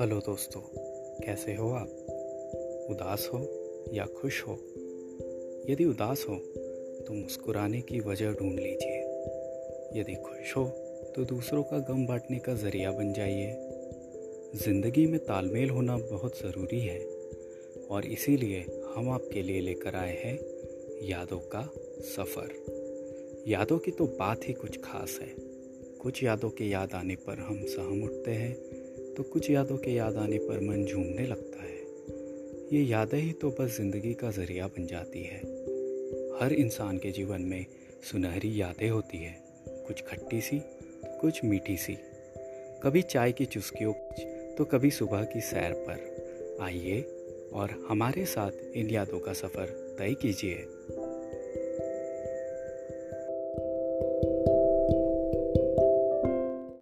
Hello दोस्तों, कैसे हो आप? उदास हो या खुश हो? यदि उदास हो तो मुस्कुराने की वजह ढूंढ लीजिए। यदि खुश हो तो दूसरों का गम बांटने का ज़रिया बन जाइए। ज़िंदगी में तालमेल होना बहुत ज़रूरी है, और इसीलिए हम आपके लिए लेकर आए हैं यादों का सफ़र। यादों की तो बात ही कुछ खास है। कुछ यादों के याद आने पर हम सहम उठते हैं तो कुछ यादों के याद आने पर मन झूमने लगता है। ये यादें ही तो बस ज़िंदगी का ज़रिया बन जाती है। हर इंसान के जीवन में सुनहरी यादें होती है। कुछ खट्टी सी, कुछ मीठी सी। कभी चाय की चुस्कियों तो कभी सुबह की सैर पर। आइए और हमारे साथ इन यादों का सफ़र तय कीजिए।